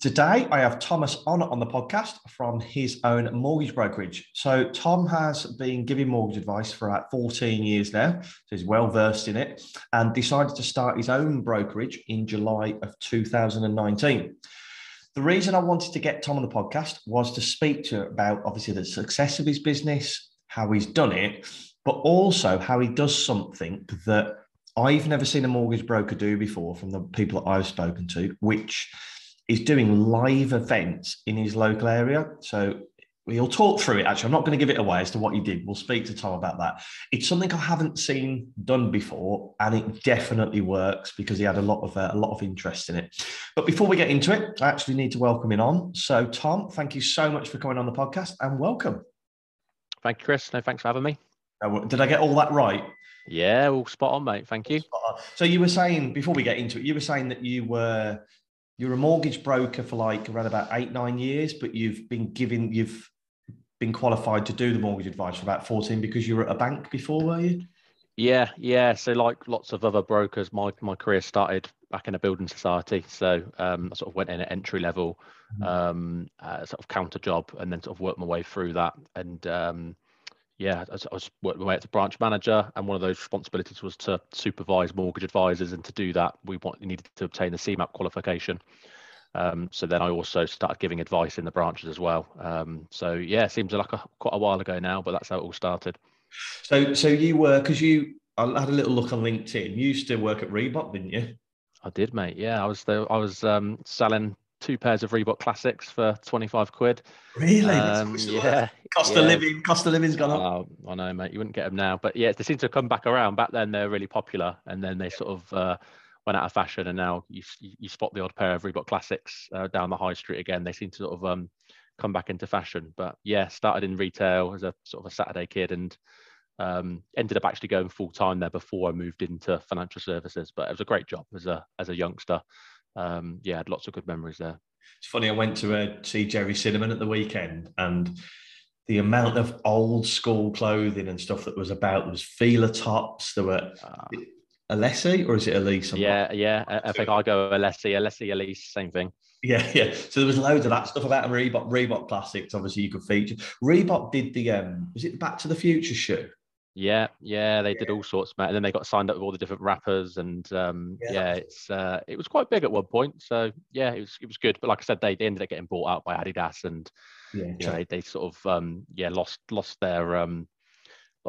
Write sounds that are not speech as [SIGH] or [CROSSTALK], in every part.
Today, I have Thomas on on the podcast from his own mortgage brokerage. So, Tom has been giving mortgage advice for about 14 years now, so he's well versed in it, and decided to start his own brokerage in July of 2019. The reason I wanted to get Tom on the podcast was to speak to about obviously the success of his business, how he's done it, but also how he does something that I've never seen a mortgage broker do before from the people that I've spoken to, which is doing live events in his local area. So we'll talk through it. Actually, I'm not going to give it away as to what he did. We'll speak to Tom about that. It's something I haven't seen done before, and it definitely works because he had a lot of uh, a lot of interest in it. But before we get into it, I actually need to welcome him on. So, Tom, thank you so much for coming on the podcast, and welcome. Thank you, Chris. No, thanks for having me. Uh, did I get all that right? Yeah, all spot on, mate. Thank you. So you were saying before we get into it, you were saying that you were you're a mortgage broker for like around about eight nine years, but you've been given you've been qualified to do the mortgage advice for about 14 because you were at a bank before, were you? Yeah, yeah. So like lots of other brokers, my my career started back in a building society. So um, I sort of went in at entry level, mm-hmm. um, uh, sort of counter job, and then sort of worked my way through that. And um, yeah, I was, I was working my way up to branch manager, and one of those responsibilities was to supervise mortgage advisors. And to do that, we want, needed to obtain the CeMAP qualification. Um, so then I also started giving advice in the branches as well. Um, so yeah, it seems like a, quite a while ago now, but that's how it all started. So, so you were because you I had a little look on LinkedIn. You used to work at Reebok, didn't you? I did, mate. Yeah, I was there. I was um, selling two pairs of Reebok Classics for 25 quid. Really? Um, [LAUGHS] yeah. Cost yeah. of living, cost of living's gone up. Oh, I know, mate. You wouldn't get them now. But yeah, they seem to come back around. Back then, they're really popular. And then they sort of uh, went out of fashion. And now you, you spot the odd pair of Reebok Classics uh, down the high street again. They seem to sort of um, come back into fashion. But yeah, started in retail as a sort of a Saturday kid and um, ended up actually going full time there before I moved into financial services. But it was a great job as a as a youngster um, yeah, I had lots of good memories there. It's funny. I went to uh, see Gerry Cinnamon at the weekend, and the amount of old school clothing and stuff that was about there was Fila tops. There were uh, Ellesse or is it Elise? I'm yeah, yeah. I, I think I'll go Alessi, Alessi, Elise, same thing. Yeah, [LAUGHS] yeah. So there was loads of that stuff about Reebok, Reebok classics. Obviously, you could feature. Reebok did the um, was it Back to the Future shoe? Yeah, yeah, they yeah. did all sorts, man. And then they got signed up with all the different rappers, and um, yeah. yeah, it's uh, it was quite big at one point. So yeah, it was it was good. But like I said, they, they ended up getting bought out by Adidas, and yeah, you know, they, they sort of um, yeah lost lost their um,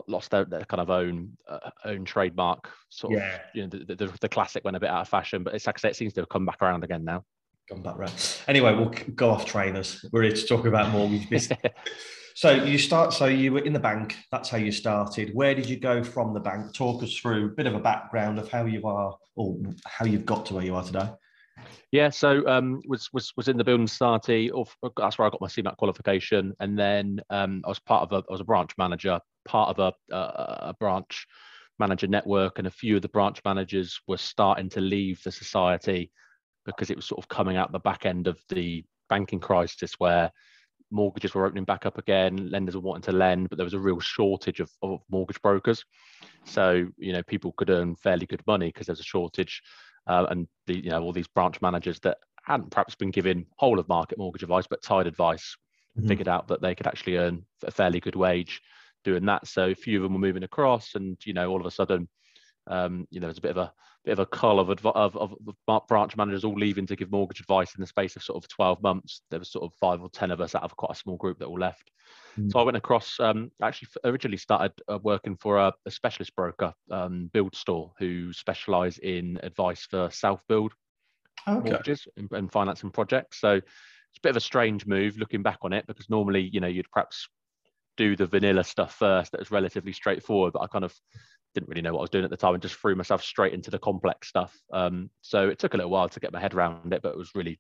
lost their, their kind of own uh, own trademark sort of yeah. you know the, the, the, classic went a bit out of fashion but it's like I say, it seems to have come back around again now come back right anyway we'll go off trainers we're here to talk about mortgage business [LAUGHS] So you start. So you were in the bank. That's how you started. Where did you go from the bank? Talk us through a bit of a background of how you are, or how you've got to where you are today. Yeah, so um, was was was in the building society. Of that's where I got my CeMAP qualification, and then um, I was part of a I was a branch manager, part of a, a, a branch manager network, and a few of the branch managers were starting to leave the society because it was sort of coming out the back end of the banking crisis, where mortgages were opening back up again, lenders were wanting to lend, but there was a real shortage of, of mortgage brokers. So, you know, people could earn fairly good money because there's a shortage. Uh, and the, you know, all these branch managers that hadn't perhaps been given whole of market mortgage advice, but tied advice, mm-hmm. figured out that they could actually earn a fairly good wage doing that. So a few of them were moving across and, you know, all of a sudden, um, you know, there's a bit of a bit of a cull of, of, of, branch managers all leaving to give mortgage advice in the space of sort of 12 months. There was sort of five or 10 of us out of quite a small group that all left. Mm. So I went across, um, actually originally started uh, working for a, a specialist broker, um, BuildStore, who specialize in advice for self build okay. mortgages and, and financing projects. So it's a bit of a strange move looking back on it because normally, you know, you'd perhaps do the vanilla stuff first that was relatively straightforward but i kind of didn't really know what I was doing at the time and just threw myself straight into the complex stuff. Um, so it took a little while to get my head around it, but it was really,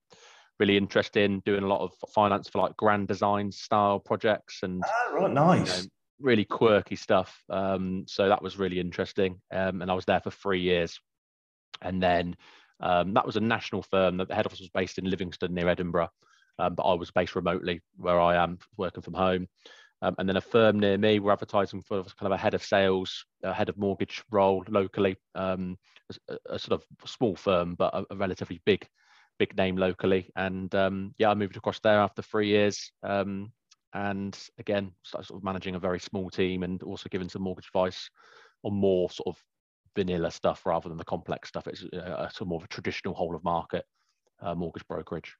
really interesting. Doing a lot of finance for like grand design style projects and ah, right, nice. You know, really quirky stuff. Um, so that was really interesting. Um, and I was there for three years. And then um, that was a national firm. That the head office was based in Livingston near Edinburgh, um, but I was based remotely where I am working from home. Um, and then a firm near me were advertising for kind of a head of sales, a head of mortgage role locally, um, a, a, sort of small firm, but a, a relatively big, big name locally. And um, yeah, I moved across there after three years. Um, and again, sort of managing a very small team and also giving some mortgage advice on more sort of vanilla stuff rather than the complex stuff. It's a, a sort of more of a traditional whole of market uh, mortgage brokerage.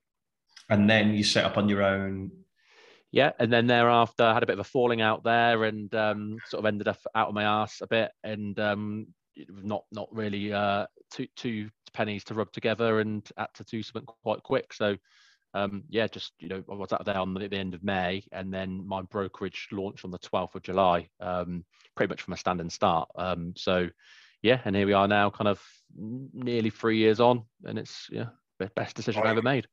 And then you set up on your own yeah, and then thereafter, I had a bit of a falling out there, and um, sort of ended up out of my ass a bit, and um, not not really uh, two two pennies to rub together, and had to do something quite quick. So um, yeah, just you know, I was out there on the, the, end of May, and then my brokerage launched on the 12th of July, um, pretty much from a standing start. Um, so yeah, and here we are now, kind of nearly three years on, and it's yeah, best decision I ever made.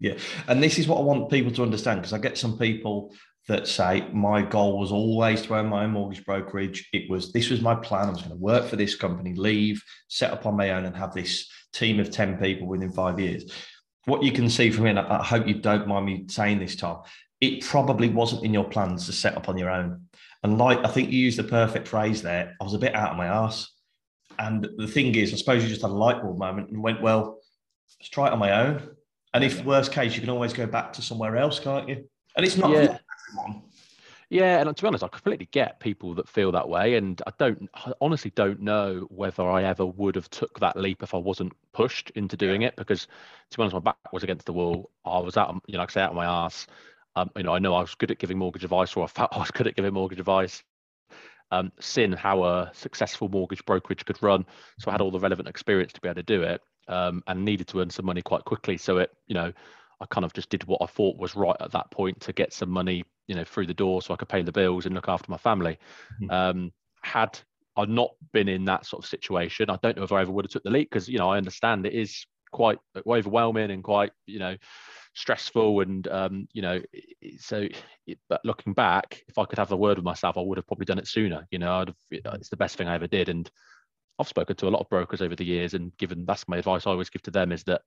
Yeah. And this is what I want people to understand because I get some people that say my goal was always to own my own mortgage brokerage. It was this was my plan. I was going to work for this company, leave, set up on my own, and have this team of 10 people within five years. What you can see from here, I hope you don't mind me saying this, Tom, it probably wasn't in your plans to set up on your own. And like I think you used the perfect phrase there, I was a bit out of my ass. And the thing is, I suppose you just had a light bulb moment and went, well, let's try it on my own and if worst case, you can always go back to somewhere else, can't you? And it's not yeah. Yeah, and to be honest, I completely get people that feel that way, and I don't, I honestly don't know whether I ever would have took that leap if I wasn't pushed into doing it. Because to be honest, my back was against the wall. I was out, you know, like I say, out of my ass. Um, you know, I know I was good at giving mortgage advice, or I felt [LAUGHS] I was good at giving mortgage advice. Um, how a successful mortgage brokerage could run, so I had all the relevant experience to be able to do it um, and needed to earn some money quite quickly. So it, you know, I kind of just did what I thought was right at that point to get some money, you know, through the door so I could pay the bills and look after my family. Mm-hmm. Um, had I not been in that sort of situation, I don't know if I ever would have took the leap because, you know, I understand it is quite overwhelming and quite, you know, stressful and um, you know so it, but looking back if i could have a word with myself i would have probably done it sooner you know I'd have, it's the best thing i ever did and I've spoken to a lot of brokers over the years and given that's my advice I always give to them is that,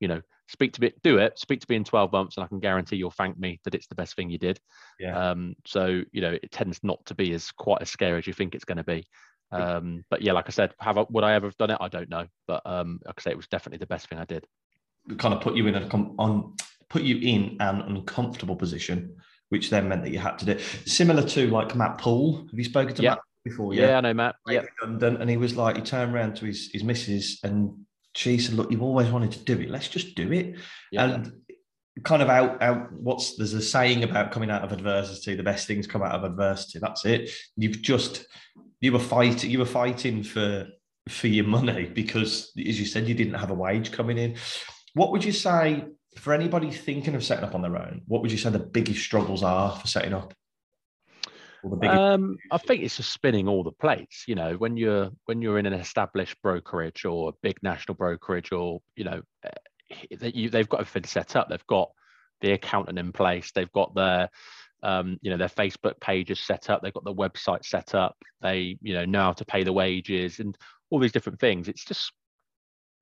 you know, speak to me, do it, speak to me in 12 months and I can guarantee you'll thank me that it's the best thing you did. Yeah. Um, so, you know, it tends not to be as quite as scary as you think it's going to be. Um, but yeah, like I said, have I, would I ever have done it? I don't know. But um, like I say, it was definitely the best thing I did. kind of put you in a on put you in an uncomfortable position, which then meant that you had to do similar to like Matt Poole. Have you spoken to Matt before. Yeah, yeah I know Matt. Yeah, and he was like, he turned around to his his missus, and she said, "Look, you've always wanted to do it. Let's just do it." Yeah. And kind of out out what's there's a saying about coming out of adversity the best things come out of adversity that's it you've just you were fighting you were fighting for for your money because as you said you didn't have a wage coming in what would you say for anybody thinking of setting up on their own what would you say the biggest struggles are for setting up um, I think it's just spinning all the plates. You know, when you're when you're in an established brokerage or a big national brokerage, or you know, eh, you, they've got everything set up. They've got the accountant in place. They've got their um, you know their Facebook pages set up. They've got the website set up. They you know know how to pay the wages and all these different things. It's just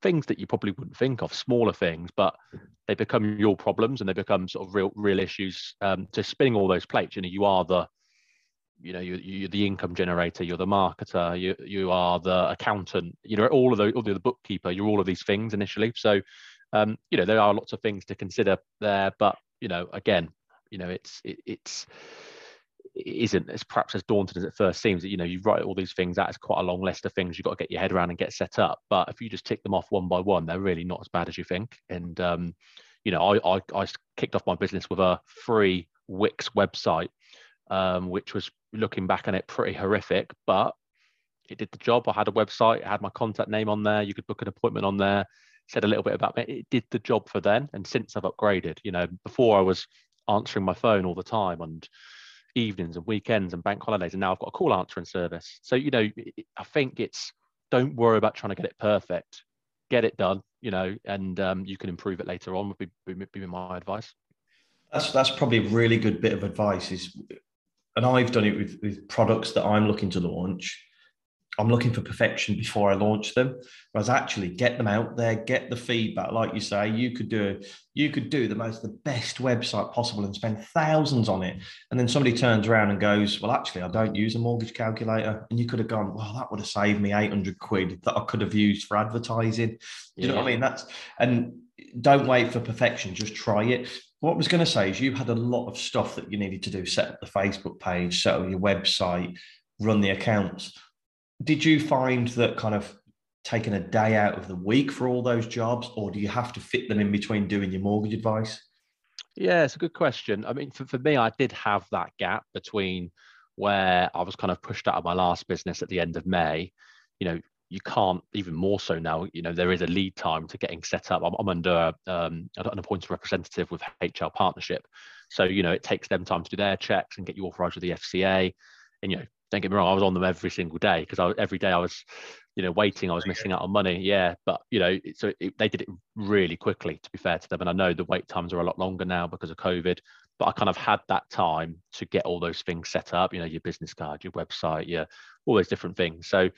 things that you probably wouldn't think of, smaller things, but they become your problems and they become sort of real real issues. Um, to spinning all those plates, you know, you are the you know you, you're the income generator you're the marketer you you are the accountant you know all of the all the bookkeeper you're all of these things initially. So um, you know there are lots of things to consider there but you know again you know it's it, it's it isn't as perhaps as daunting as it first seems that you know you write all these things out it's quite a long list of things you've got to get your head around and get set up. But if you just tick them off one by one they're really not as bad as you think. And um, you know I, I i kicked off my business with a free wix website um, which was looking back on it pretty horrific, but it did the job. I had a website, I had my contact name on there. You could book an appointment on there. Said a little bit about me. It did the job for then, and since I've upgraded, you know, before I was answering my phone all the time and evenings and weekends and bank holidays, and now I've got a call answering service. So you know, I think it's don't worry about trying to get it perfect. Get it done. you know, and um, you can improve it later on. Would be, be, be my advice. That's that's probably a really good bit of advice. Is and I've done it with, with products that I'm looking to launch. I'm looking for perfection before I launch them. Whereas actually get them out there, get the feedback. Like you say, you could do you could do the most the best website possible and spend thousands on it. And then somebody turns around and goes, Well, actually, I don't use a mortgage calculator. And you could have gone, Well, that would have saved me 800 quid that I could have used for advertising. You yeah. know what I mean? That's and don't wait for perfection, just try it. What I was going to say is you had a lot of stuff that you needed to do, set up the Facebook page, set up your website, run the accounts did you find that kind of taking a day out of the week for all those jobs, or do you have to fit them in between doing your mortgage advice? Yeah, it's a good question. I mean, for, for me, I did have that gap between where I was kind of pushed out of my last business at the end of May. You know, you can't even more so now. You know, there is a lead time to getting set up. I'm, I'm under um, an appointed representative with HL Partnership, so you know it takes them time to do their checks and get you authorised with the FCA. And you know, don't get me wrong, I was on them every single day because every day I was, you know, waiting. I was missing out on money. Yeah, but you know, so it, they did it really quickly. To be fair to them, and I know the wait times are a lot longer now because of COVID. But I kind of had that time to get all those things set up. You know, your business card, your website, your all those different things. So,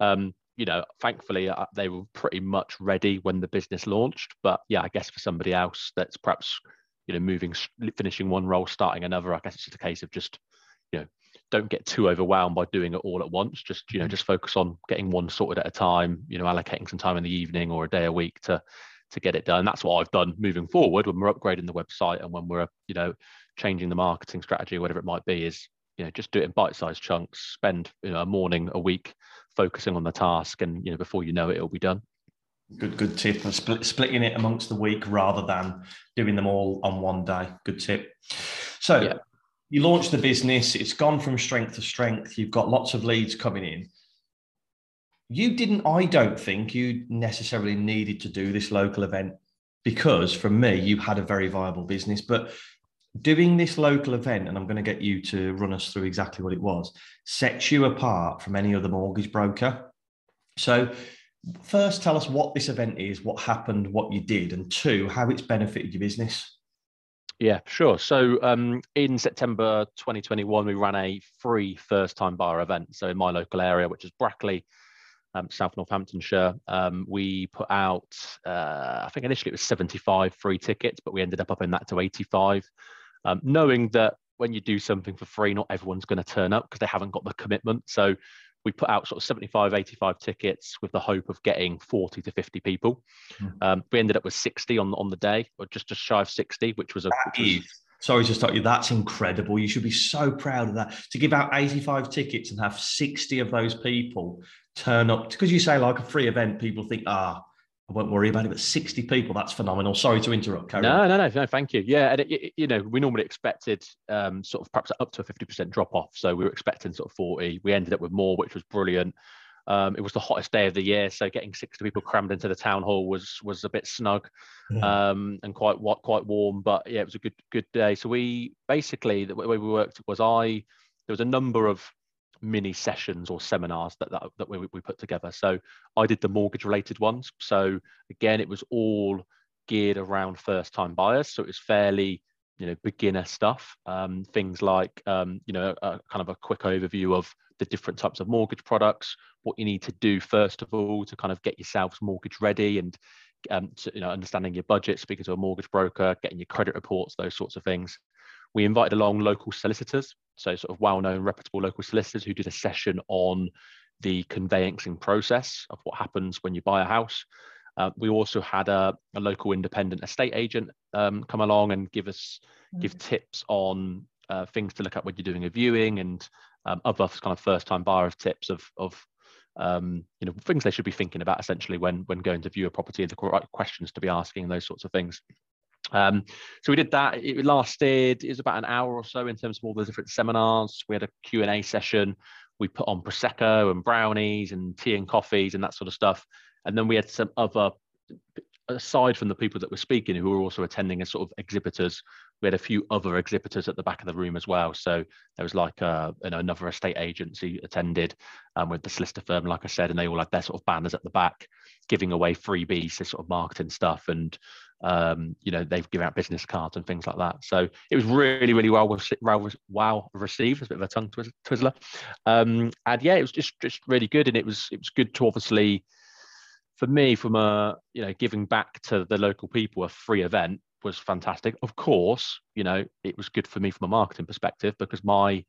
um, you know, thankfully uh, they were pretty much ready when the business launched. But yeah, I guess for somebody else that's perhaps you know moving, finishing one role, starting another, I guess it's just a case of just you know don't get too overwhelmed by doing it all at once. Just you know, mm. just focus on getting one sorted at a time. You know, allocating some time in the evening or a day a week to to get it done. That's what I've done moving forward when we're upgrading the website and when we're you know changing the marketing strategy, or whatever it might be. Is you know just do it in bite-sized chunks. Spend you know a morning a week focusing on the task, and you know before you know it, it'll be done. Good, good tip. Split, splitting it amongst the week rather than doing them all on one day. Good tip. So, yeah you launched the business, it's gone from strength to strength, you've got lots of leads coming in. You didn't, I don't think you necessarily needed to do this local event because for me, you had a very viable business. But doing this local event, and I'm going to get you to run us through exactly what it was, sets you apart from any other mortgage broker. So, first, tell us what this event is, what happened, what you did, and two, how it's benefited your business. Yeah, sure. So um, in September 2021, we ran a free first time buyer event. So in my local area, which is Brackley, um, South Northamptonshire, um, we put out, uh, I think initially it was 75 free tickets, but we ended up upping that to 85, um, knowing that when you do something for free, not everyone's going to turn up because they haven't got the commitment. So we put out sort of 75, 85 tickets with the hope of getting 40 to 50 people. Mm-hmm. Um, we ended up with 60 on, on the day, or just, just shy of 60, which was a. Which was, sorry to stop you. That's incredible. You should be so proud of that. To give out 85 tickets and have 60 of those people turn up, because you say like a free event, people think, ah, I won't worry about it. But 60 people, that's phenomenal. Sorry to interrupt, Karen. No, no, no, no, thank you. Yeah, and it, it, you know, we normally expected um, sort of perhaps up to a 50% drop off. So we were expecting sort of 40. We ended up with more, which was brilliant. Um, it was the hottest day of the year, so getting 60 people crammed into the town hall was was a bit snug yeah. um, and quite quite warm. But yeah, it was a good good day. So we basically the way we worked was I there was a number of mini sessions or seminars that, that, that we, we put together. So I did the mortgage related ones. So again, it was all geared around first time buyers. So it was fairly, you know, beginner stuff. Um, things like, um, you know, a, kind of a quick overview of the different types of mortgage products, what you need to do first of all to kind of get yourselves mortgage ready and um, to, you know, understanding your budget, speaking to a mortgage broker, getting your credit reports, those sorts of things. We invited along local solicitors, so sort of well-known, reputable local solicitors who did a session on the conveyancing process of what happens when you buy a house. Uh, we also had a, a, local independent estate agent um, come along and give us mm-hmm. give tips on uh, things to look at when you're doing a viewing and um, other kind of first time buyers tips of of um, you know things they should be thinking about essentially when when going to view a property and the right questions to be asking and those sorts of things. Um, so we did that. It lasted, it was about an hour or so in terms of all the different seminars. We had a Q&A session. We put on Prosecco and brownies and tea and coffees and that sort of stuff. And then we had some other, aside from the people that were speaking, who were also attending as sort of exhibitors, we had a few other exhibitors at the back of the room as well. So there was like uh, you know, another estate agency attended um, with the solicitor firm, like I said, and they all had their sort of banners at the back, giving away freebies, this sort of marketing stuff, and um, you know they've given out business cards and things like that. So it was really, really well, well, well received. It's a bit of a tongue twizzler, um, and yeah, it was just just really good, and it was it was good to obviously for me from a you know giving back to the local people a free event was fantastic. Of course, you know, it was good for me from a marketing perspective because my,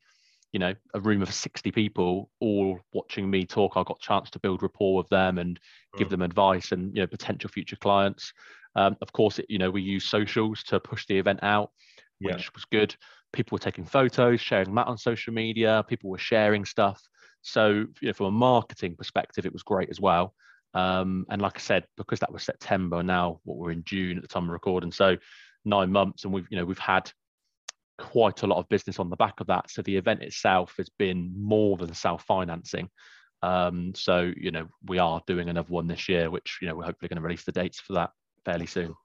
you know, a room of 60 people all watching me talk, I got a chance to build rapport with them and give them advice and, you know, potential future clients. Um, of course, it, you know, we use socials to push the event out, which yeah. was good. People were taking photos, sharing that on social media. People were sharing stuff. So, you know, from a marketing perspective, it was great as well. Um, and like I said, because that was September now, what we're in June at the time of recording, so nine months, and we've you know we've had quite a lot of business on the back of that. So the event itself has been more than self-financing. Um, so you know we are doing another one this year, which you know we're hopefully going to release the dates for that fairly soon.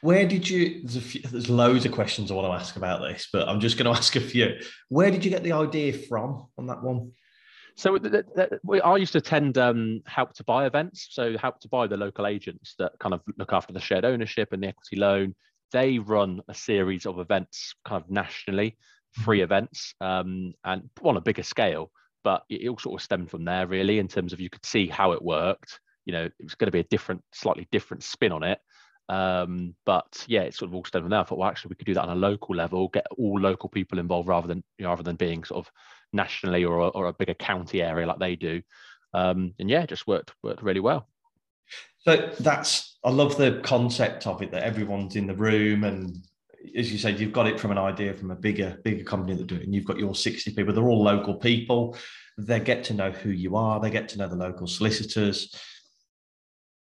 Where did you? There's, few, there's, loads of questions I want to ask about this, but I'm just going [LAUGHS] to ask a few. Where did you get the idea from on that one? So the, the, we, I used to attend um, help to buy events. So help to buy the local agents that kind of look after the shared ownership and the equity loan. They run a series of events kind of nationally, free mm-hmm. events, um, and on a bigger scale. But it, all sort of stemmed from there, really, in terms of you could see how it worked. You know, it was going to be a different, slightly different spin on it. Um, but yeah, it sort of all stemmed from there. I thought, well, actually, we could do that on a local level, get all local people involved rather than you know, rather than being sort of nationally or or a bigger county area like they do. Um, and yeah, it just worked worked really well. So that's I love the concept of it that everyone's in the room and as you said, you've got it from an idea from a bigger, bigger company that do it, and you've got your 60 people, they're all local people. They get to know who you are, they get to know the local solicitors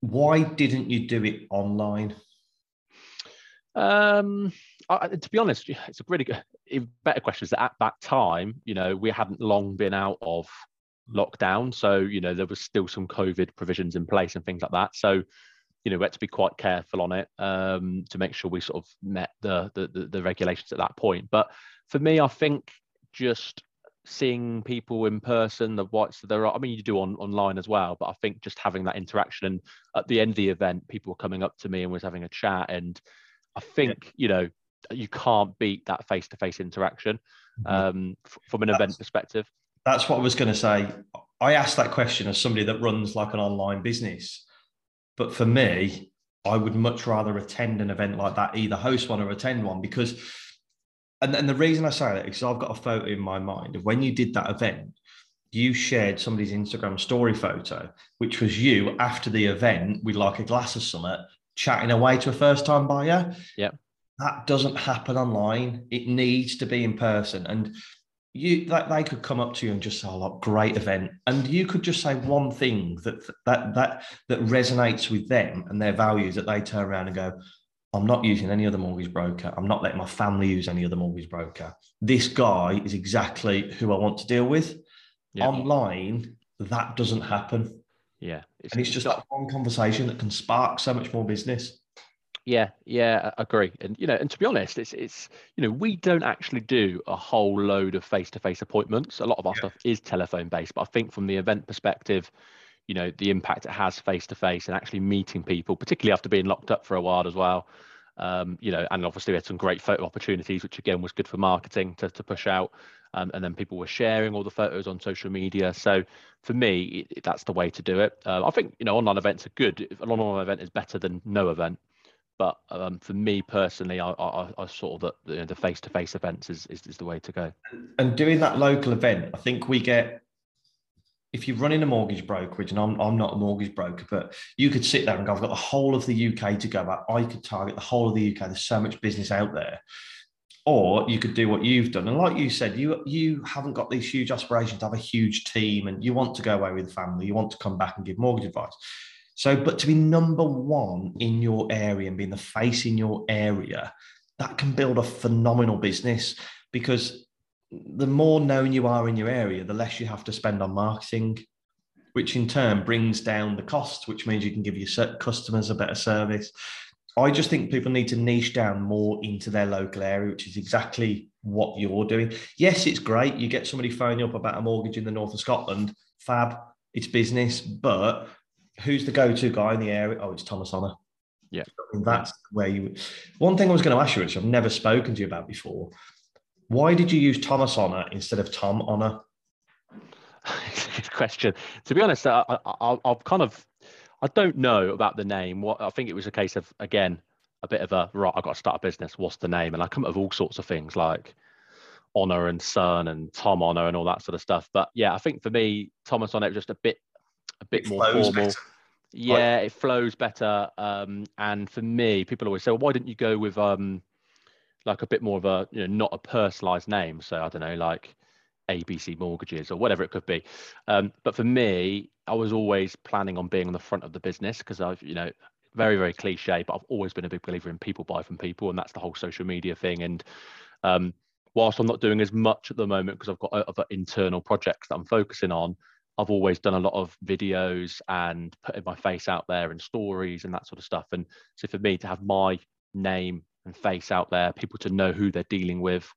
why didn't you do it online? Um, I, to be honest, it's a really good, better question. Is that at that time, you know, we hadn't long been out of lockdown, so you know there was still some COVID provisions in place and things like that. So, you know, we had to be quite careful on it um, to make sure we sort of met the, the the regulations at that point. But for me, I think just seeing people in person, the whites that there are. I mean, you do on online as well, but I think just having that interaction. And at the end of the event, people were coming up to me and was having a chat. And I think yeah. you know you can't beat that face-to-face interaction mm-hmm. um, f- from an that's, event perspective. That's what I was going to say. I asked that question as somebody that runs like an online business, but for me, I would much rather attend an event like that, either host one or attend one, because and, and the reason I say that is I've got a photo in my mind of when you did that event, you shared somebody's Instagram story photo, which was you after the event with like a glass of summit chatting away to a first time buyer. Yeah. That doesn't happen online. It needs to be in person. And you that they could come up to you and just say, "Oh, look, great event," and you could just say one thing that that that that resonates with them and their values that they turn around and go, I'm not using any other mortgage broker. I'm not letting my family use any other mortgage broker. This guy is exactly who I want to deal with. Yeah. Online, that doesn't happen. Yeah. It's, and it's just that one conversation that can spark so much more business. Yeah, yeah, I agree. And you know, and to be honest, it's it's you know, we don't actually do a whole load of face-to-face appointments. A lot of our yeah. stuff is telephone based, but I think from the event perspective, you know the impact it has face to face and actually meeting people particularly after being locked up for a while as well um, you know and obviously we had some great photo opportunities which again was good for marketing to, to push out um, and then people were sharing all the photos on social media so for me it, that's the way to do it uh, i think you know online events are good an online event is better than no event but um, for me personally, I, I, I sort of the, the face-to-face events is, is, is the way to go. And doing that local event, I think we get if you're running a mortgage brokerage, and I'm, I'm not a mortgage broker, but you could sit there and go, I've got the whole of the UK to go about. I could target the whole of the UK. There's so much business out there. Or you could do what you've done. And like you said, you you haven't got these huge aspirations to have a huge team and you want to go away with the family. You want to come back and give mortgage advice. So, but to be number one in your area and being the face in your area, that can build a phenomenal business because the more known you are in your area, the less you have to spend on marketing, which in turn brings down the cost, which means you can give your customers a better service. I just think people need to niche down more into their local area, which is exactly what you're doing. Yes, it's great. You get somebody phoning up about a mortgage in the north of Scotland, fab, it's business, but who's the go-to guy in the area? Oh, it's Thomas Honor. Yeah. And that's where you one thing I was going to ask you, which I've never spoken to you about before. Why did you use Thomas Honor instead of Tom Honor? [LAUGHS] Good question. To be honest, I, I, I've kind of I don't know about the name. What I think it was a case of again a bit of a right. I've got to start a business. What's the name? And I come up with all sorts of things like honor and son and Tom honor and all that sort of stuff. But yeah, I think for me, Thomas Honor was just a bit a bit it more formal. Better. Yeah, it flows better. Um, and for me, people always say, well, why didn't you go with um, like a bit more of a, you know, not a personalized name? So I don't know, like ABC mortgages or whatever it could be. Um, but for me, I was always planning on being on the front of the business because I've, you know, very, very cliche, but I've always been a big believer in people buy from people. And that's the whole social media thing. And um, whilst I'm not doing as much at the moment because I've got other internal projects that I'm focusing on, I've always done a lot of videos and putting my face out there and stories and that sort of stuff. And so for me to have my name and face out there, people to know who they're dealing with,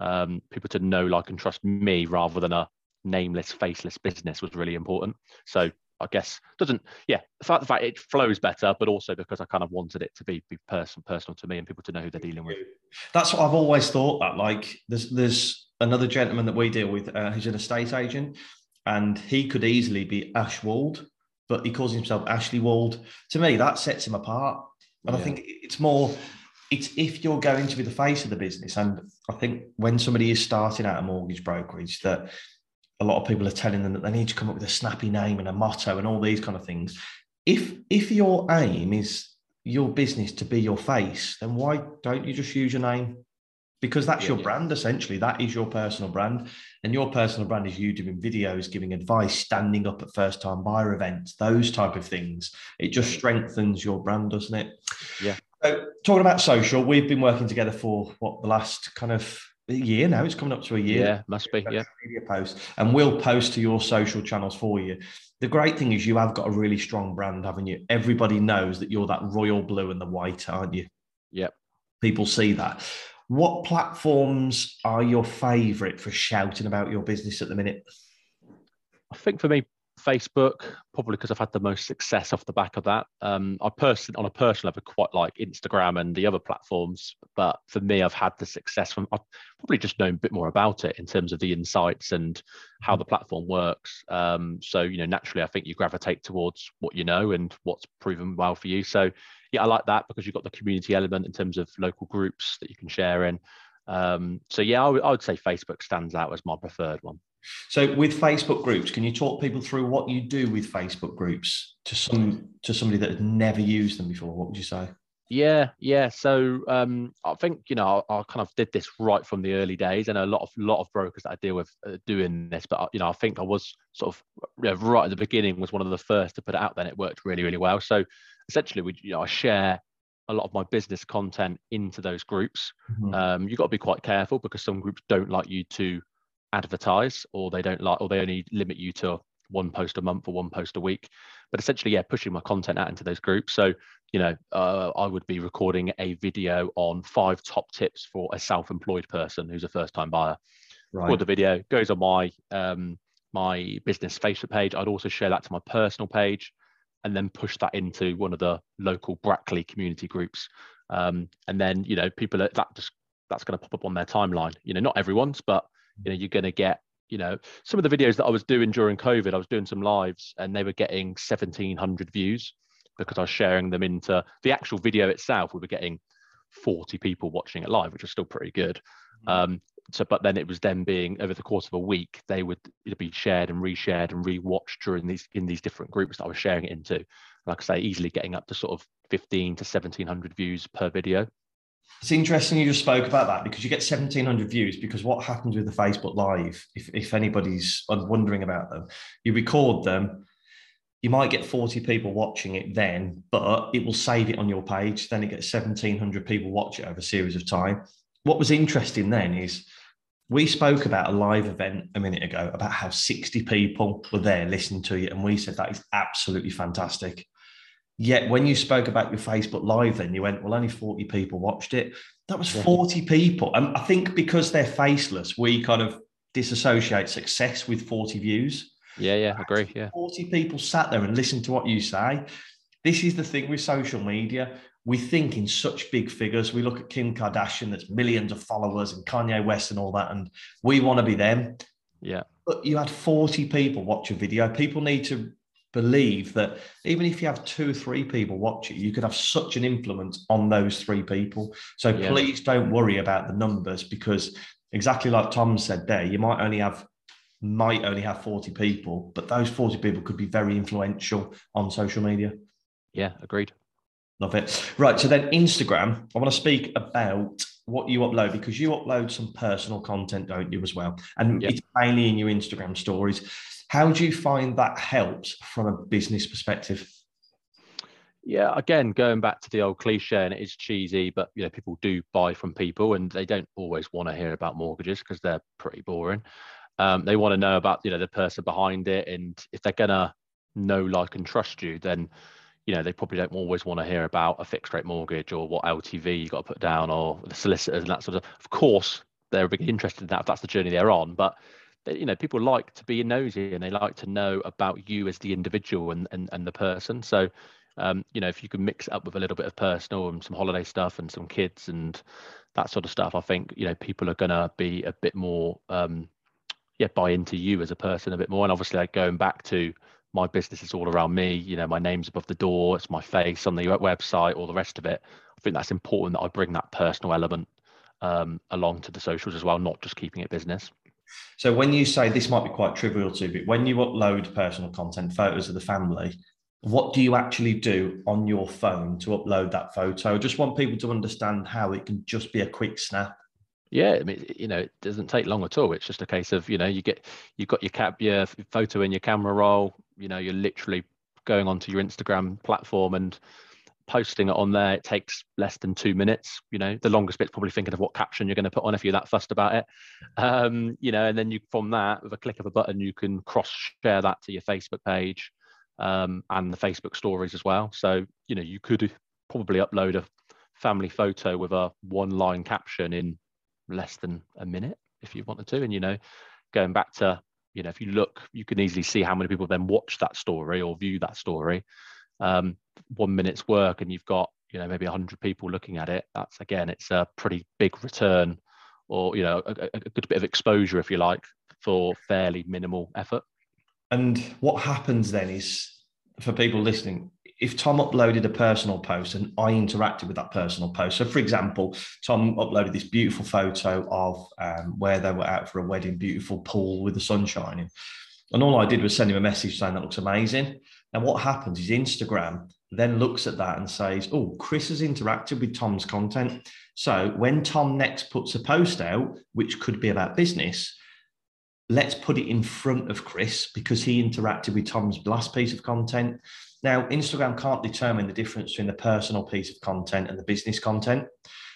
um, people to know, like, and trust me rather than a nameless, faceless business was really important. So I guess doesn't, yeah, the fact, the fact it flows better, but also because I kind of wanted it to be, be person, personal to me and people to know who they're dealing with. That's what I've always thought that like there's, there's another gentleman that we deal with uh, who's an estate agent and he could easily be Ashwald, but he calls himself Ashley Wald. To me, that sets him apart. And yeah. I think it's more, it's if you're going to be the face of the business. And I think when somebody is starting out a mortgage brokerage, that a lot of people are telling them that they need to come up with a snappy name and a motto and all these kind of things. If if your aim is your business to be your face, then why don't you just use your name? Because that's yeah, your yeah. brand essentially. That is your personal brand. And your personal brand is you doing videos, giving advice, standing up at first time buyer events, those type of things. It just strengthens your brand, doesn't it? Yeah. So talking about social, we've been working together for what the last kind of year now. It's coming up to a year. Yeah, must be. Yeah. Media post, and we'll post to your social channels for you. The great thing is you have got a really strong brand, haven't you? Everybody knows that you're that royal blue and the white, aren't you? Yep. People see that. What platforms are your favourite for shouting about your business at the minute? I think for me, Facebook, probably because I've had the most success off the back of that. Um, I personally, on a personal level, quite like Instagram and the other platforms, but for me, I've had the success from I've probably just known a bit more about it in terms of the insights and how the platform works. Um, so you know, naturally, I think you gravitate towards what you know and what's proven well for you. So yeah, I like that because you've got the community element in terms of local groups that you can share in. Um, so yeah, I, w- I would say Facebook stands out as my preferred one. So with Facebook groups, can you talk people through what you do with Facebook groups to some to somebody that had never used them before? What would you say? Yeah, yeah. So um, I think you know I, I, kind of did this right from the early days, and a lot of lot of brokers that I deal with are doing this. But you know, I think I was sort of you know, right at the beginning was one of the first to put it out. Then it worked really, really well. So essentially, we you know I share a lot of my business content into those groups. Mm-hmm. Um, you've got to be quite careful because some groups don't like you to advertise or they don't like or they only limit you to one post a month or one post a week but essentially yeah pushing my content out into those groups. So you know uh, i would be recording a video on five top tips for a self-employed person who's a first time buyer right. record the video goes on my um, my business facebook page. I'd also share that to my personal page and then push that into one of the local brackley community groups. Um, and then you know people are, that just that's going to pop up on their timeline. You know not everyone's but you know you're going to get you know some of the videos that i was doing during covid i was doing some lives and they were getting 1700 views because i was sharing them into the actual video itself we were getting 40 people watching it live which was still pretty good. Mm-hmm. um, so but then it was them being over the course of a week they would be shared and reshared and rewatched during these in these different groups that i was sharing it into. Like i say easily getting up to sort of 15 to 1700 views per video it's interesting you just spoke about that because you get 1700 views because what happens with the Facebook Live, if, if anybody's wondering about them, you record them, you might get 40 people watching it then, but it will save it on your page. Then it gets 1700 people watch it over a series of time. What was interesting then is we spoke about a live event a minute ago about how 60 people were there listening to you. And we said that is absolutely fantastic Yet when you spoke about your Facebook Live, then you went, well, only 40 people watched it. That was 40 people. And I think because they're faceless, we kind of disassociate success with 40 views. Yeah, yeah, I agree. Yeah. 40 people sat there and listened to what you say. This is the thing with social media. We think in such big figures. We look at Kim Kardashian, that's millions of followers, and Kanye West and all that, and we want to be them. Yeah. But you had 40 people watch a video. People need to believe that even if you have two or three people watch it, you could have such an influence on those three people. So yeah. please don't worry about the numbers because exactly like Tom said there, you might only have might only have 40 people, but those 40 people could be very influential on social media. Yeah, agreed. Love it. Right. So then Instagram, I want to speak about what you upload because you upload some personal content, don't you, as well? And yep. it's mainly in your Instagram stories. How do you find that helps from a business perspective? Yeah, again, going back to the old cliche, and it is cheesy, but you know, people do buy from people, and they don't always want to hear about mortgages because they're pretty boring. Um, they want to know about you know the person behind it, and if they're gonna know, like, and trust you, then you know they probably don't always want to hear about a fixed rate mortgage or what LTV you got to put down or the solicitors and that sort of. Of course, they're interested in that if that's the journey they're on, but you know people like to be nosy and they like to know about you as the individual and and, and the person. So um, you know if you can mix it up with a little bit of personal and some holiday stuff and some kids and that sort of stuff i think you know people are going to be a bit more um, yeah buy into you as a person a bit more. And obviously like going back to my business is all around me. You know my name's above the door it's my face on the website all the rest of it. I think that's important that i bring that personal element um, along to the socials as well not just keeping it business so when you say this might be quite trivial to, but when you upload personal content, photos of the family, what do you actually do on your phone to upload that photo? I just want people to understand how it can just be a quick snap. Yeah, I mean, you know, it doesn't take long at all. It's just a case of, you know, you get you've got your cap your photo in your camera roll, you know, you're literally going onto your Instagram platform and posting it on there, it takes less than two minutes. You know, the longest bit's probably thinking of what caption you're going to put on if you're that fussed about it. Um, you know, and then you from that, with a click of a button, you can cross share that to your Facebook page um, and the Facebook stories as well. So, you know, you could probably upload a family photo with a one line caption in less than a minute if you wanted to. And, you know, going back to, you know, if you look, you can easily see how many people then watch that story or view that story um, one minute's work and you've got you know maybe 100 people looking at it that's again it's a pretty big return or you know a, a good bit of exposure if you like for fairly minimal effort and what happens then is for people listening if Tom uploaded a personal post and I interacted with that personal post, so for example, Tom uploaded this beautiful photo of um, where they were out for a wedding, beautiful pool with the sun shining. And all I did was send him a message saying that looks amazing. And what happens is Instagram then looks at that and says, Oh, Chris has interacted with Tom's content. So when Tom next puts a post out, which could be about business, let's put it in front of Chris because he interacted with Tom's last piece of content. Now, Instagram can't determine the difference between the personal piece of content and the business content.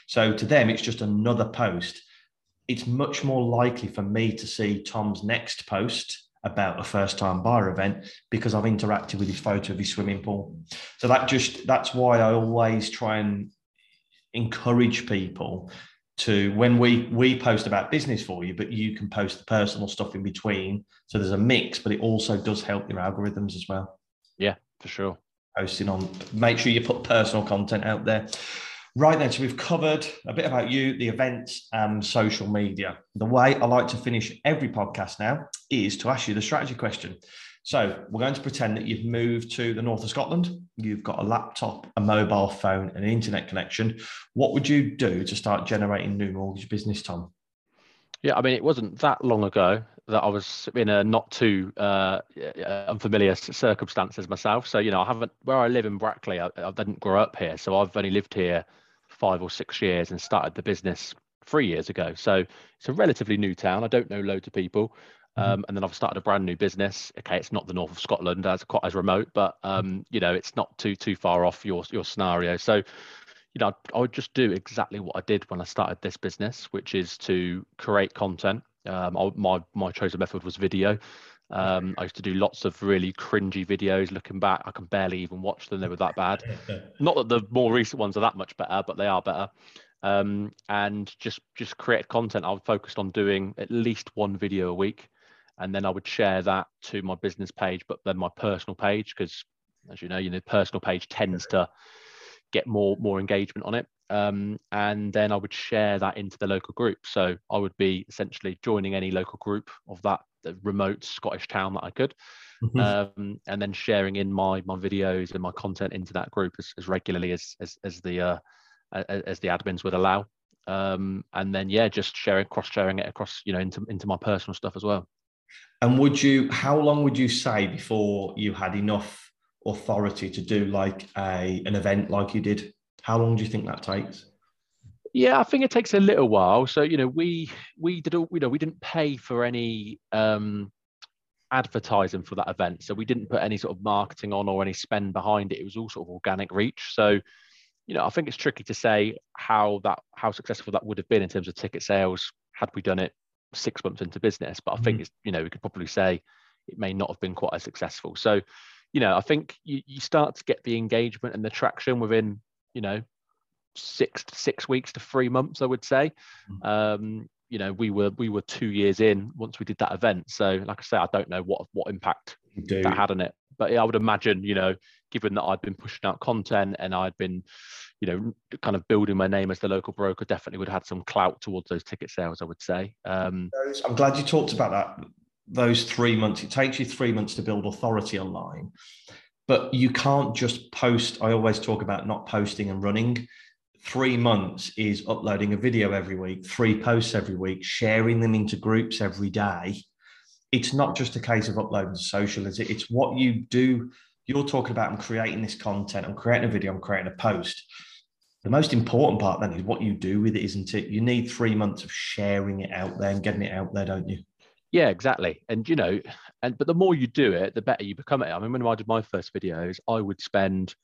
So to them, it's just another post. It's much more likely for me to see Tom's next post about a first time buyer event because I've interacted with his photo of his swimming pool. So that just that's why I always try and encourage people to when we we post about business for you, but you can post the personal stuff in between. So there's a mix, but it also does help your algorithms as well. Yeah, for sure. Posting on, make sure you put personal content out there. Right then, so we've covered a bit about you, the events, and social media. The way I like to finish every podcast now is to ask you the strategy question. So we're going to pretend that you've moved to the north of Scotland. You've got a laptop, a mobile phone, and an internet connection. What would you do to start generating new mortgage business, Tom? Yeah, I mean, it wasn't that long ago that I was in a not too uh, unfamiliar circumstances myself. So, you know, I haven't, where I live in Brackley, I, I didn't grow up here. So I've only lived here five or six years and started the business three years ago. So it's a relatively new town. I don't know loads of people. Mm-hmm. Um, and then I've started a brand new business. Okay, it's not the north of Scotland as quite as remote, but um, you know, it's not too too far off your your scenario. So, you know, I would just do exactly what I did when I started this business, which is to create content Um, I, my my chosen method was video. Um, I used to do lots of really cringy videos. Looking back, I can barely even watch them; they were that bad. [LAUGHS] Not that the more recent ones are that much better, but they are better. Um, and just just create content. I was focused on doing at least one video a week, and then I would share that to my business page, but then my personal page because, as you know, you know, personal page tends to get more more engagement on it. Um, and then I would share that into the local group. So I would be essentially joining any local group of that remote Scottish town that I could, mm-hmm. um, and then sharing in my my videos and my content into that group as, as regularly as as, as the uh, as the admins would allow. Um, and then yeah, just sharing cross sharing it across you know into into my personal stuff as well. And would you? How long would you say before you had enough authority to do like a an event like you did? How long do you think that takes? Yeah, I think it takes a little while. So you know, we we did all you know we didn't pay for any um, advertising for that event, so we didn't put any sort of marketing on or any spend behind it. It was all sort of organic reach. So you know, I think it's tricky to say how that how successful that would have been in terms of ticket sales had we done it six months into business. But I mm-hmm. think it's you know we could probably say it may not have been quite as successful. So you know, I think you, you start to get the engagement and the traction within, you know, six six weeks to three months, I would say. Mm. Um, you know, we were we were two years in once we did that event. So, like I say, I don't know what what impact that had on it, but I would imagine, you know, given that I'd been pushing out content and I'd been, you know, kind of building my name as the local broker, definitely would have had some clout towards those ticket sales. I would say. Um, I'm glad you talked about that those three months, it takes you three months to build authority online, but you can't just post. I always talk about not posting and running. Three months is uploading a video every week, three posts every week, sharing them into groups every day. It's not just a case of uploading to social, is it? It's what you do. You're talking about I'm creating this content, I'm creating a video, I'm creating a post. The most important part then is what you do with it, isn't it? You need three months of sharing it out there and getting it out there, don't you? Yeah, exactly. And you know, and but the more you do it, the better you become it. I mean, when I did my first videos, I would spend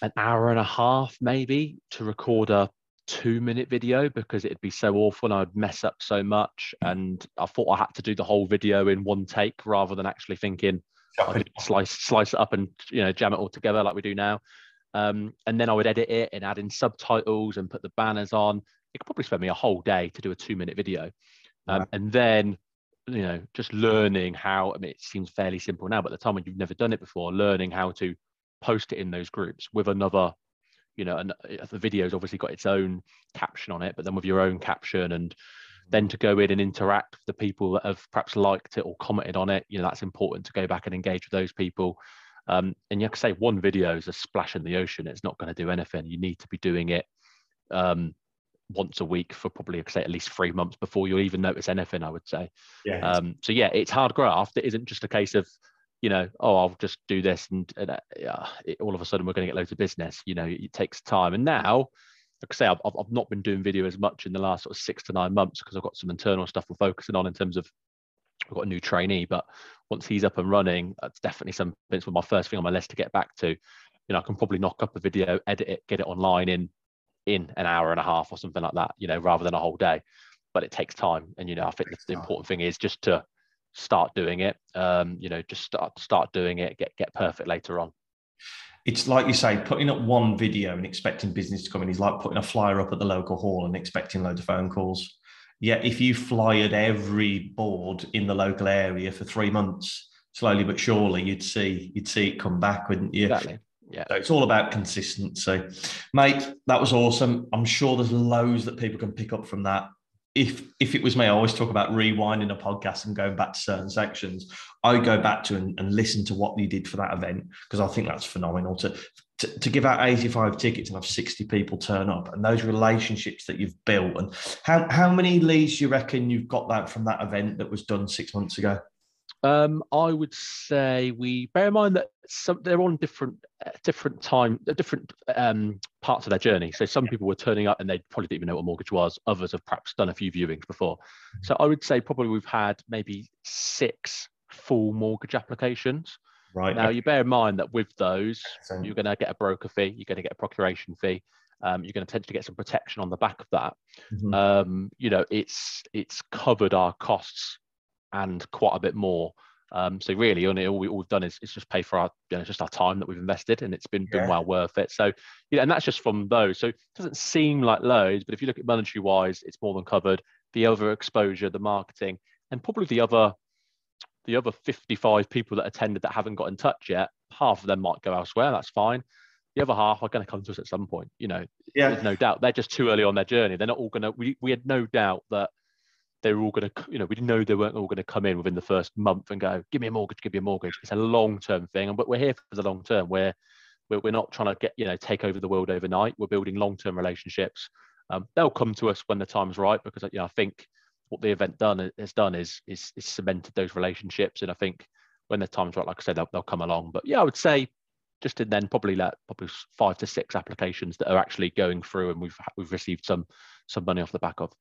an hour and a half maybe to record a two minute video because it'd be so awful and I'd mess up so much. And I thought I had to do the whole video in one take rather than actually thinking I'd slice slice it up and you know jam it all together like we do now. Um, and then I would edit it and add in subtitles and put the banners on. It could probably spend me a whole day to do a two minute video. Um, and then, you know, just learning how, I mean, it seems fairly simple now, but at the time when you've never done it before, learning how to post it in those groups with another, you know, and uh, the video's obviously got its own caption on it, but then with your own caption and then to go in and interact with the people that have perhaps liked it or commented on it, you know, that's important to go back and engage with those people. Um, and you can say one video is a splash in the ocean. It's not going to do anything. You need to be doing it um, once a week for probably say at least three months before you'll even notice anything. I would say. Yeah. Um, so yeah, it's hard graft. It isn't just a case of you know, oh, I'll just do this and, and uh, it, all of a sudden we're going to get loads of business. You know, it takes time. And now, like I say, I've, I've not been doing video as much in the last sort of six to nine months because I've got some internal stuff we're focusing on in terms of I've got a new trainee, but once he's up and running, that's definitely something. It's my first thing on my list to get back to. You know, I can probably knock up a video, edit it, get it online in in an hour and a half or something like that, you know, rather than a whole day. But it takes time. And, you know, I think the, the important thing is just to start doing it. Um, you know, just start start doing it, get get perfect later on. It's like you say, putting up one video and expecting business to come in is like putting a flyer up at the local hall and expecting loads of phone calls. Yeah, if you flyered every board in the local area for three months, slowly but surely, you'd see you'd see it come back, wouldn't you? Exactly. Yeah. So it's all about consistency. Mate, that was awesome. I'm sure there's loads that people can pick up from that. If if it was me, I always talk about rewinding a podcast and going back to certain sections. I go back to and, and listen to what you did for that event because I think that's phenomenal to, to, to give out 85 tickets and have 60 people turn up and those relationships that you've built and how, how many leads do you reckon you've got that from that event that was done six months ago? Um, I would say we bear in mind that some they're on different uh, different time, uh, different um, parts of their journey. So some people were turning up and they probably didn't even know what mortgage was. Others have perhaps done a few viewings before. So I would say probably we've had maybe six full mortgage applications. Right. Now you bear in mind that with those, you're going to get a broker fee, you're going to get a procuration fee, Um, you're going to tend to get some protection on the back of that. Mm-hmm. Um, you know, it's it's covered our costs and quite a bit more. Um, so really, only all, we, all we've done is, is just pay for our, you know, just our time that we've invested, and it's been yeah. been well worth it. So, you know, and that's just from those. So it doesn't seem like loads, but if you look at monetary wise, it's more than covered. The other exposure, the marketing, and probably the other, the other 55 people that attended that haven't got in touch yet, half of them might go elsewhere. That's fine the other half are going to come to us at some point. You know, yeah. there's no doubt. They're just too early on their journey. They're not all going to. We we had no doubt that they were all going to. You know, we didn't know they weren't all going to come in within the first month and go, "Give me a mortgage, give me a mortgage." It's a long term thing, and but we're here for the long term. We're we're, not trying to get you know take over the world overnight. We're building long term relationships. Um, they'll come to us when the time's right because you know I think what the event done has done is is, is cemented those relationships, and I think when the time's right, like I said, they'll, they'll come along. But yeah, I would say just to then probably let probably five to six applications that are actually going through and we've we've received some some money off the back of.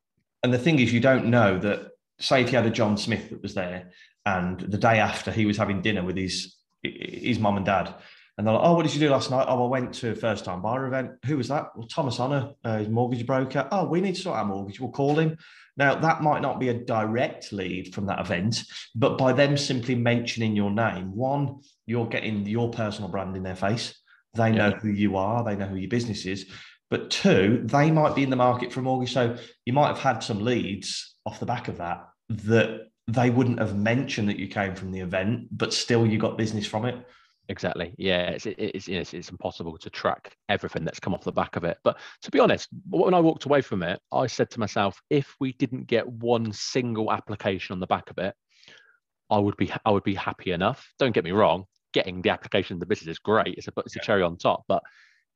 And the thing is, you don't know that. Say if you had a John Smith that was there, and the day after he was having dinner with his his mum and dad, and they're like, "Oh, what did you do last night? Oh, I went to a first time buyer event. Who was that? Well, Thomas Honor, uh, his mortgage broker. Oh, we need to sort our mortgage. We'll call him. Now, that might not be a direct lead from that event, but by them simply mentioning your name, one, you're getting your personal brand in their face. They know yeah. who you are, they know who your business is. But two, they might be in the market for a mortgage. So you might have had some leads off the back of that that they wouldn't have mentioned that you came from the event, but still you got business from it. Exactly. Yeah, it's, it's it's it's impossible to track everything that's come off the back of it. But to be honest, when I walked away from it, I said to myself, if we didn't get one single application on the back of it, I would be I would be happy enough. Don't get me wrong, getting the application in the business is great. It's a it's a cherry on top. But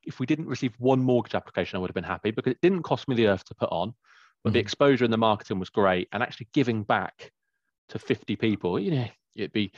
if we didn't receive one mortgage application, I would have been happy because it didn't cost me the earth to put on, but mm-hmm. the exposure and the marketing was great, and actually giving back to 50 people, you know, it'd be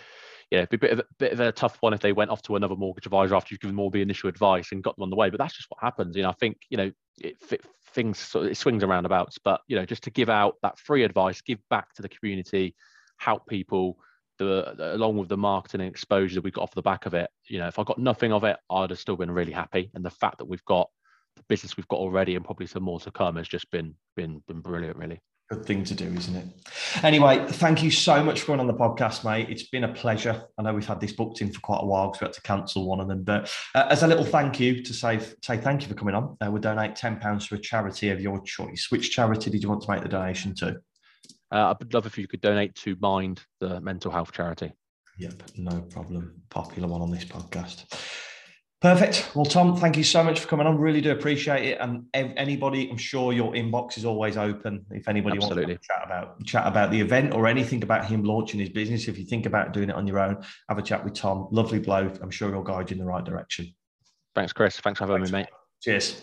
yeah, it'd be a bit of a bit of a tough one if they went off to another mortgage advisor after you've given them all the initial advice and got them on the way. But that's just what happens. You know, I think you know it, it things sort of, it swings and roundabouts. But you know, just to give out that free advice, give back to the community, help people. The, along with the marketing and exposure that we got off the back of it, you know, if I got nothing of it, I'd have still been really happy. And the fact that we've got the business we've got already and probably some more to come has just been been been brilliant, really good thing to do, isn't it? Anyway, thank you so much for coming on the podcast, mate. It's been a pleasure. I know we've had this booked in for quite a while because we had to cancel one of them. But uh, as a little thank you to say, say thank you for coming on, uh, we'll donate £10 to a charity of your choice. Which charity did you want to make the donation to? Uh, I'd love if you could donate to Mind, the mental health charity. Yep, no problem. Popular one on this podcast. Perfect. Well, Tom, thank you so much for coming on. Really do appreciate it. And anybody, I'm sure your inbox is always open. If anybody Absolutely. wants to chat about chat about the event or anything about him launching his business, if you think about doing it on your own, have a chat with Tom. Lovely bloke. I'm sure he'll guide you in the right direction. Thanks, Chris. Thanks for having Thanks, me, mate. Cheers.